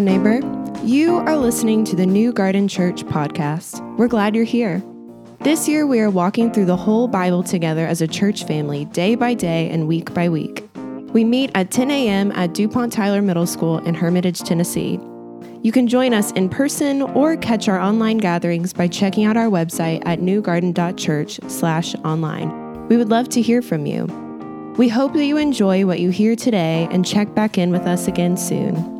Neighbor. You are listening to the New Garden Church podcast. We're glad you're here. This year, we are walking through the whole Bible together as a church family, day by day and week by week. We meet at 10 a.m. at DuPont Tyler Middle School in Hermitage, Tennessee. You can join us in person or catch our online gatherings by checking out our website at newgarden.church/online. We would love to hear from you. We hope that you enjoy what you hear today and check back in with us again soon.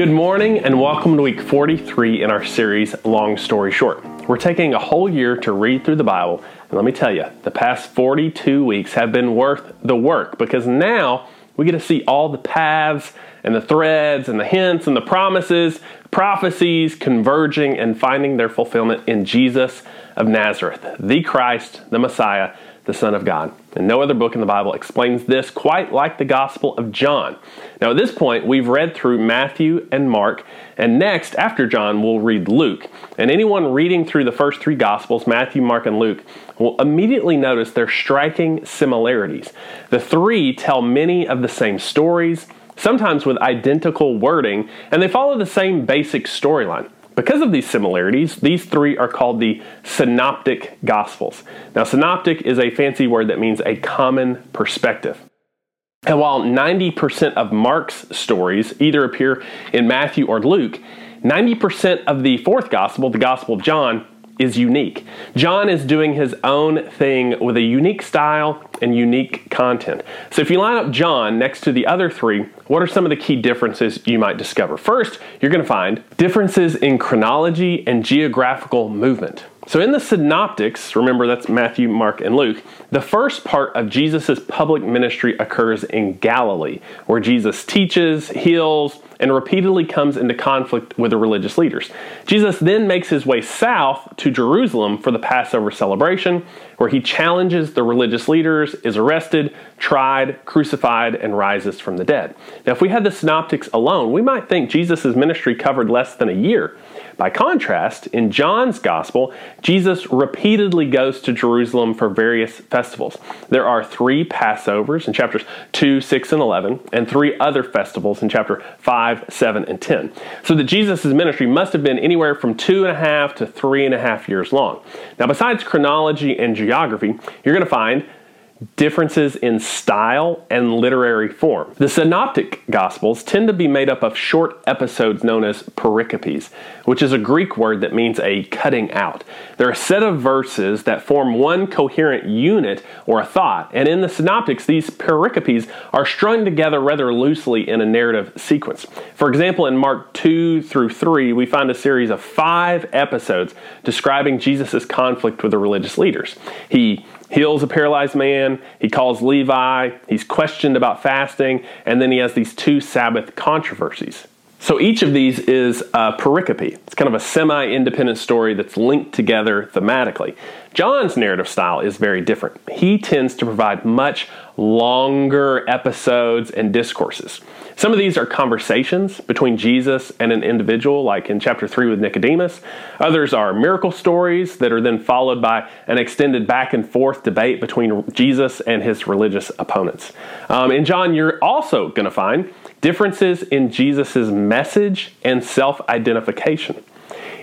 Good morning and welcome to week 43 in our series Long Story Short. We're taking a whole year to read through the Bible, and let me tell you, the past 42 weeks have been worth the work because now we get to see all the paths and the threads and the hints and the promises, prophecies converging and finding their fulfillment in Jesus of Nazareth, the Christ, the Messiah the Son of God. And no other book in the Bible explains this quite like the Gospel of John. Now, at this point, we've read through Matthew and Mark, and next, after John, we'll read Luke. And anyone reading through the first three Gospels, Matthew, Mark, and Luke, will immediately notice their striking similarities. The three tell many of the same stories, sometimes with identical wording, and they follow the same basic storyline. Because of these similarities, these three are called the synoptic gospels. Now, synoptic is a fancy word that means a common perspective. And while 90% of Mark's stories either appear in Matthew or Luke, 90% of the fourth gospel, the Gospel of John, is unique. John is doing his own thing with a unique style and unique content. So if you line up John next to the other three, what are some of the key differences you might discover? First, you're going to find differences in chronology and geographical movement. So in the synoptics, remember that's Matthew, Mark, and Luke, the first part of Jesus' public ministry occurs in Galilee, where Jesus teaches, heals, and repeatedly comes into conflict with the religious leaders. Jesus then makes his way south to Jerusalem for the Passover celebration, where he challenges the religious leaders, is arrested, tried, crucified, and rises from the dead. Now, if we had the synoptics alone, we might think Jesus' ministry covered less than a year. By contrast, in John's gospel, Jesus repeatedly goes to Jerusalem for various festivals. There are three Passovers in chapters 2, 6, and 11, and three other festivals in chapter 5, 7, and 10. So that Jesus' ministry must have been anywhere from two and a half to three and a half years long. Now, besides chronology and geography, you're going to find differences in style and literary form. The synoptic gospels tend to be made up of short episodes known as pericopes, which is a Greek word that means a cutting out. They're a set of verses that form one coherent unit or a thought, and in the synoptics, these pericopes are strung together rather loosely in a narrative sequence. For example, in Mark 2 through 3, we find a series of five episodes describing Jesus' conflict with the religious leaders. He heals a paralyzed man, he calls Levi, he's questioned about fasting, and then he has these two Sabbath controversies. So each of these is a pericope. It's kind of a semi independent story that's linked together thematically. John's narrative style is very different. He tends to provide much longer episodes and discourses. Some of these are conversations between Jesus and an individual, like in chapter 3 with Nicodemus. Others are miracle stories that are then followed by an extended back and forth debate between Jesus and his religious opponents. Um, in John, you're also going to find differences in Jesus' message and self identification.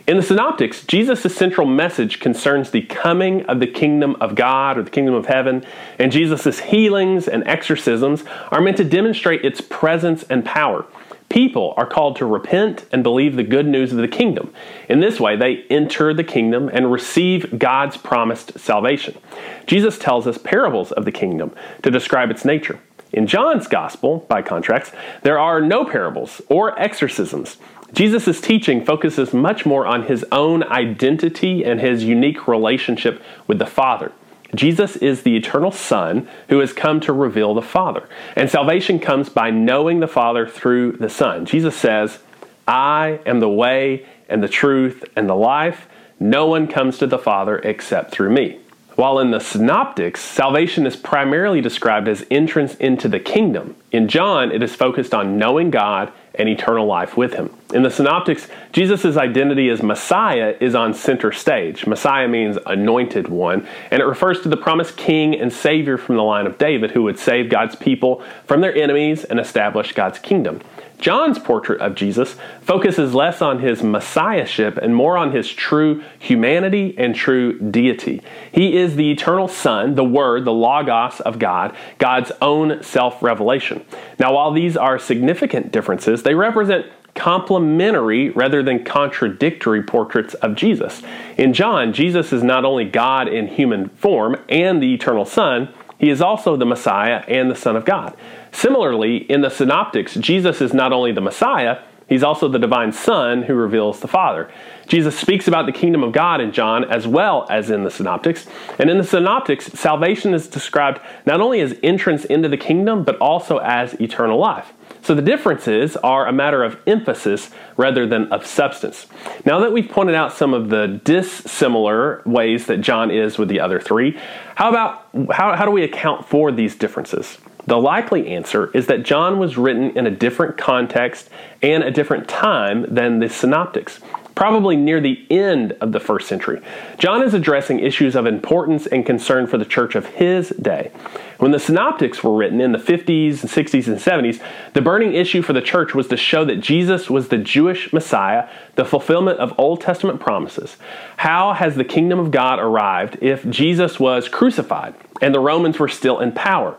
In the Synoptics, Jesus' central message concerns the coming of the kingdom of God or the kingdom of heaven, and Jesus' healings and exorcisms are meant to demonstrate its presence and power. People are called to repent and believe the good news of the kingdom. In this way, they enter the kingdom and receive God's promised salvation. Jesus tells us parables of the kingdom to describe its nature. In John's gospel, by contrast, there are no parables or exorcisms. Jesus' teaching focuses much more on his own identity and his unique relationship with the Father. Jesus is the eternal Son who has come to reveal the Father. And salvation comes by knowing the Father through the Son. Jesus says, I am the way and the truth and the life. No one comes to the Father except through me. While in the Synoptics, salvation is primarily described as entrance into the kingdom. In John, it is focused on knowing God and eternal life with him. In the Synoptics, Jesus' identity as Messiah is on center stage. Messiah means anointed one, and it refers to the promised king and savior from the line of David who would save God's people from their enemies and establish God's kingdom. John's portrait of Jesus focuses less on his messiahship and more on his true humanity and true deity. He is the eternal Son, the Word, the Logos of God, God's own self revelation. Now, while these are significant differences, they represent complementary rather than contradictory portraits of Jesus. In John, Jesus is not only God in human form and the eternal Son, he is also the Messiah and the Son of God. Similarly, in the Synoptics, Jesus is not only the Messiah, he's also the divine Son who reveals the Father. Jesus speaks about the kingdom of God in John as well as in the Synoptics. And in the Synoptics, salvation is described not only as entrance into the kingdom, but also as eternal life. So the differences are a matter of emphasis rather than of substance. Now that we've pointed out some of the dissimilar ways that John is with the other three, how about how, how do we account for these differences? The likely answer is that John was written in a different context and a different time than the synoptics probably near the end of the first century. John is addressing issues of importance and concern for the church of his day. When the synoptics were written in the 50s and 60s and 70s, the burning issue for the church was to show that Jesus was the Jewish Messiah, the fulfillment of Old Testament promises. How has the kingdom of God arrived if Jesus was crucified and the Romans were still in power?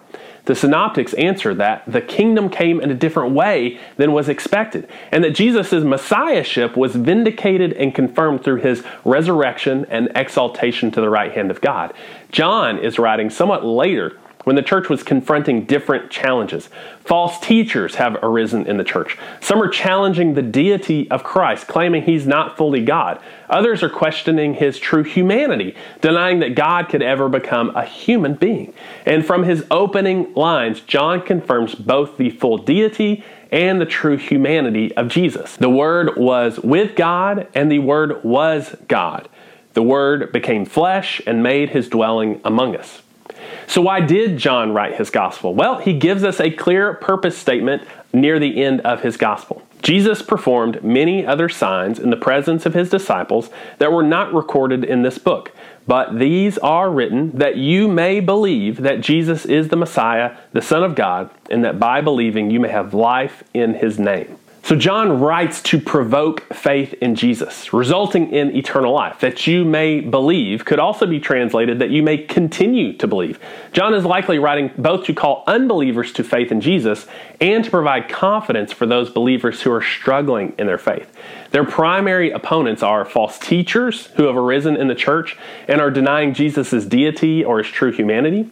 The synoptics answer that the kingdom came in a different way than was expected, and that Jesus' messiahship was vindicated and confirmed through his resurrection and exaltation to the right hand of God. John is writing somewhat later when the church was confronting different challenges. False teachers have arisen in the church. Some are challenging the deity of Christ, claiming he's not fully God. Others are questioning his true humanity, denying that God could ever become a human being. And from his opening lines, John confirms both the full deity and the true humanity of Jesus. The Word was with God, and the Word was God. The Word became flesh and made his dwelling among us. So, why did John write his gospel? Well, he gives us a clear purpose statement near the end of his gospel. Jesus performed many other signs in the presence of his disciples that were not recorded in this book, but these are written that you may believe that Jesus is the Messiah, the Son of God, and that by believing you may have life in his name. So John writes to provoke faith in Jesus, resulting in eternal life. That you may believe could also be translated that you may continue to believe. John is likely writing both to call unbelievers to faith in Jesus and to provide confidence for those believers who are struggling in their faith. Their primary opponents are false teachers who have arisen in the church and are denying Jesus' deity or his true humanity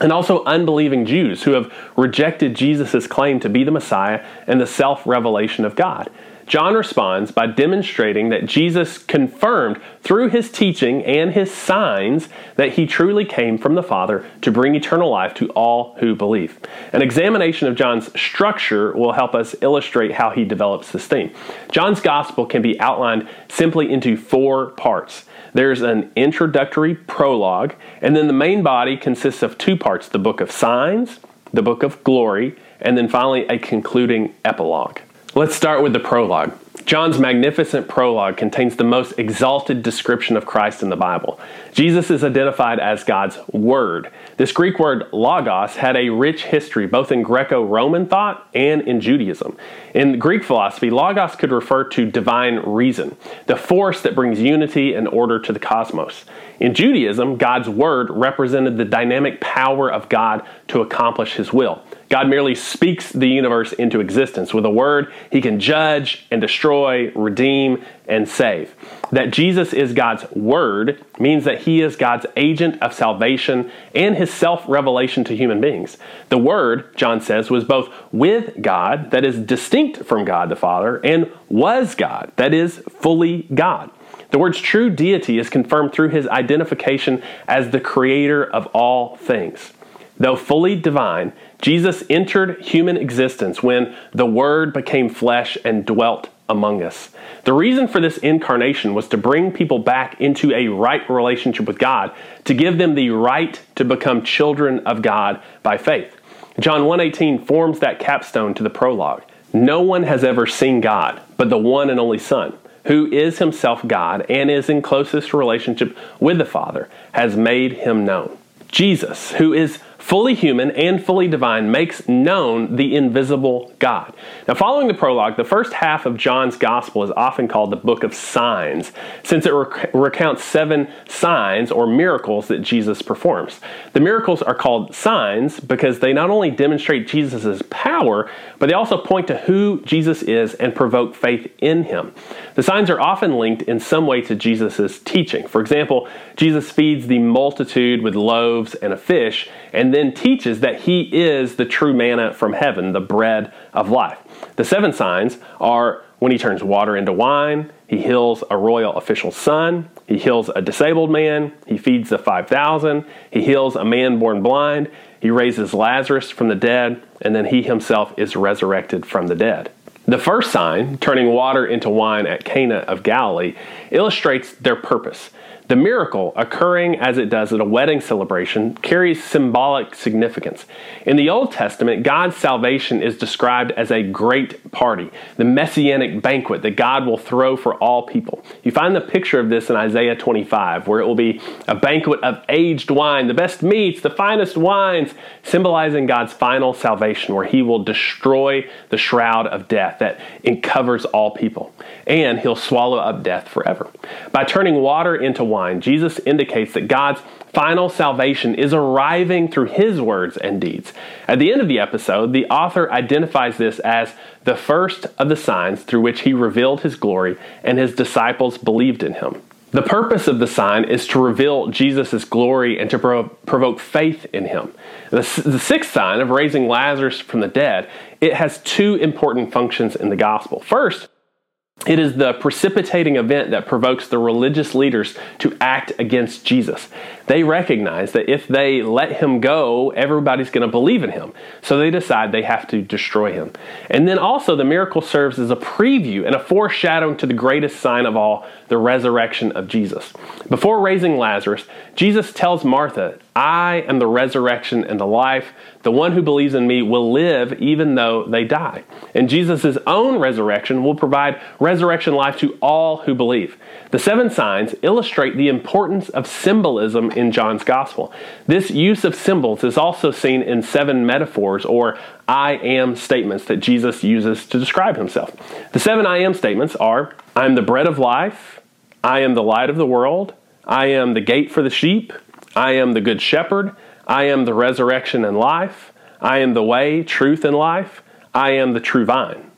and also unbelieving Jews who have rejected Jesus' claim to be the Messiah and the self revelation of God. John responds by demonstrating that Jesus confirmed through his teaching and his signs that he truly came from the Father to bring eternal life to all who believe. An examination of John's structure will help us illustrate how he develops this theme. John's gospel can be outlined simply into four parts. There's an introductory prologue, and then the main body consists of two parts the book of signs, the book of glory, and then finally a concluding epilogue. Let's start with the prologue. John's magnificent prologue contains the most exalted description of Christ in the Bible. Jesus is identified as God's Word. This Greek word logos had a rich history both in Greco Roman thought and in Judaism. In Greek philosophy, logos could refer to divine reason, the force that brings unity and order to the cosmos. In Judaism, God's Word represented the dynamic power of God to accomplish His will. God merely speaks the universe into existence. With a word, he can judge and destroy, redeem, and save. That Jesus is God's word means that he is God's agent of salvation and his self revelation to human beings. The word, John says, was both with God, that is distinct from God the Father, and was God, that is fully God. The word's true deity is confirmed through his identification as the creator of all things. Though fully divine, Jesus entered human existence when the Word became flesh and dwelt among us. The reason for this incarnation was to bring people back into a right relationship with God, to give them the right to become children of God by faith. John 1:18 forms that capstone to the prologue. No one has ever seen God, but the one and only Son, who is himself God and is in closest relationship with the Father, has made him known. Jesus, who is fully human and fully divine, makes known the invisible God. Now, following the prologue, the first half of John's gospel is often called the book of signs, since it rec- recounts seven signs or miracles that Jesus performs. The miracles are called signs because they not only demonstrate Jesus' power, but they also point to who Jesus is and provoke faith in him. The signs are often linked in some way to Jesus' teaching. For example, Jesus feeds the multitude with loaves and a fish, and then teaches that he is the true manna from heaven, the bread of life. The seven signs are when he turns water into wine, he heals a royal official's son, he heals a disabled man, he feeds the 5,000, he heals a man born blind, he raises Lazarus from the dead, and then he himself is resurrected from the dead. The first sign, turning water into wine at Cana of Galilee, illustrates their purpose. The miracle, occurring as it does at a wedding celebration, carries symbolic significance. In the Old Testament, God's salvation is described as a great party, the messianic banquet that God will throw for all people. You find the picture of this in Isaiah 25, where it will be a banquet of aged wine, the best meats, the finest wines, symbolizing God's final salvation, where He will destroy the shroud of death that covers all people, and He'll swallow up death forever. By turning water into wine, Jesus indicates that God's final salvation is arriving through his words and deeds. At the end of the episode, the author identifies this as the first of the signs through which he revealed his glory and his disciples believed in him. The purpose of the sign is to reveal Jesus' glory and to provoke faith in him. The, the sixth sign of raising Lazarus from the dead, it has two important functions in the gospel. First, it is the precipitating event that provokes the religious leaders to act against Jesus. They recognize that if they let him go, everybody's going to believe in him. So they decide they have to destroy him. And then also, the miracle serves as a preview and a foreshadowing to the greatest sign of all, the resurrection of Jesus. Before raising Lazarus, Jesus tells Martha, I am the resurrection and the life. The one who believes in me will live even though they die. And Jesus' own resurrection will provide resurrection life to all who believe. The seven signs illustrate the importance of symbolism in John's gospel. This use of symbols is also seen in seven metaphors or I am statements that Jesus uses to describe himself. The seven I am statements are I am the bread of life, I am the light of the world, I am the gate for the sheep, I am the good shepherd, I am the resurrection and life, I am the way, truth, and life, I am the true vine.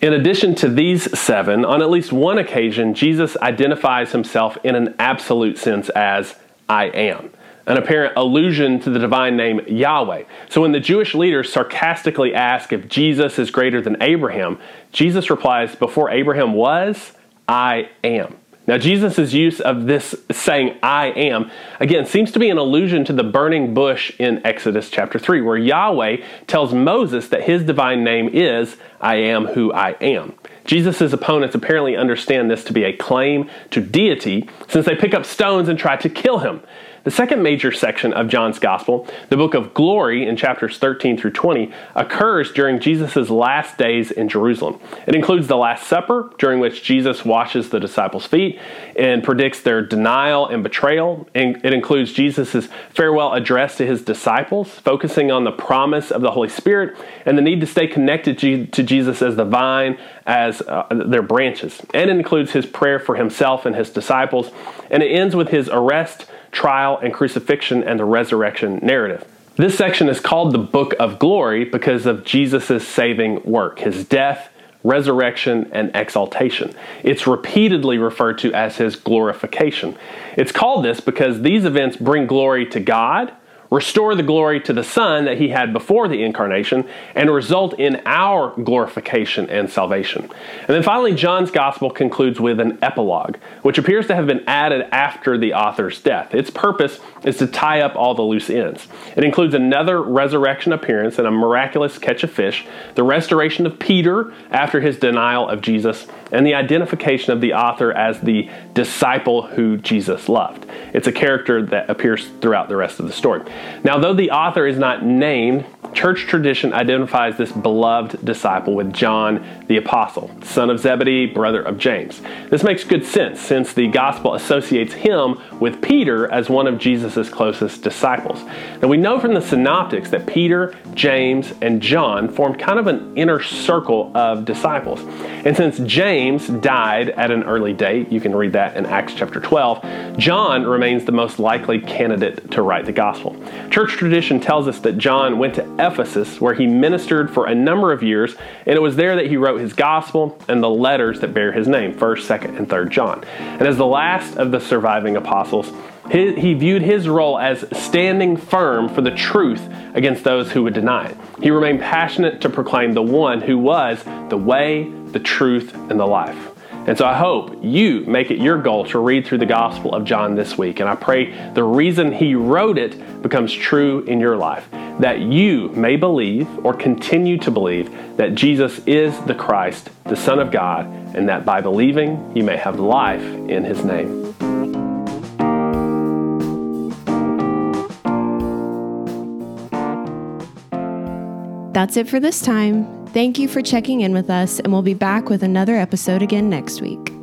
In addition to these seven, on at least one occasion, Jesus identifies himself in an absolute sense as I am an apparent allusion to the divine name Yahweh. So when the Jewish leaders sarcastically ask if Jesus is greater than Abraham, Jesus replies, Before Abraham was, I am. Now, Jesus' use of this saying, I am, again, seems to be an allusion to the burning bush in Exodus chapter 3, where Yahweh tells Moses that his divine name is, I am who I am. Jesus' opponents apparently understand this to be a claim to deity since they pick up stones and try to kill him. The second major section of John's Gospel, the book of glory in chapters 13 through 20, occurs during Jesus' last days in Jerusalem. It includes the Last Supper, during which Jesus washes the disciples' feet and predicts their denial and betrayal. And it includes Jesus' farewell address to his disciples, focusing on the promise of the Holy Spirit and the need to stay connected to Jesus as the vine, as uh, their branches. And it includes his prayer for himself and his disciples. And it ends with his arrest trial, and crucifixion and the resurrection narrative. This section is called the Book of Glory because of Jesus' saving work, his death, resurrection, and exaltation. It's repeatedly referred to as his glorification. It's called this because these events bring glory to God restore the glory to the Son that he had before the incarnation, and result in our glorification and salvation. And then finally, John's gospel concludes with an epilogue, which appears to have been added after the author's death. Its purpose is to tie up all the loose ends. It includes another resurrection appearance and a miraculous catch of fish, the restoration of Peter after his denial of Jesus, and the identification of the author as the disciple who Jesus loved. It's a character that appears throughout the rest of the story. Now, though the author is not named, church tradition identifies this beloved disciple with John the Apostle, son of Zebedee, brother of James. This makes good sense since the gospel associates him with Peter as one of Jesus' closest disciples. Now, we know from the synoptics that Peter, James, and John formed kind of an inner circle of disciples. And since James died at an early date, you can read that in Acts chapter 12, John remains the most likely candidate to write the gospel. Church tradition tells us that John went to Ephesus, where he ministered for a number of years, and it was there that he wrote his gospel and the letters that bear his name, 1st, 2nd, and 3rd John. And as the last of the surviving apostles, he viewed his role as standing firm for the truth against those who would deny it. He remained passionate to proclaim the one who was the way, the truth, and the life. And so I hope you make it your goal to read through the Gospel of John this week. And I pray the reason he wrote it becomes true in your life, that you may believe or continue to believe that Jesus is the Christ, the Son of God, and that by believing you may have life in his name. That's it for this time. Thank you for checking in with us, and we'll be back with another episode again next week.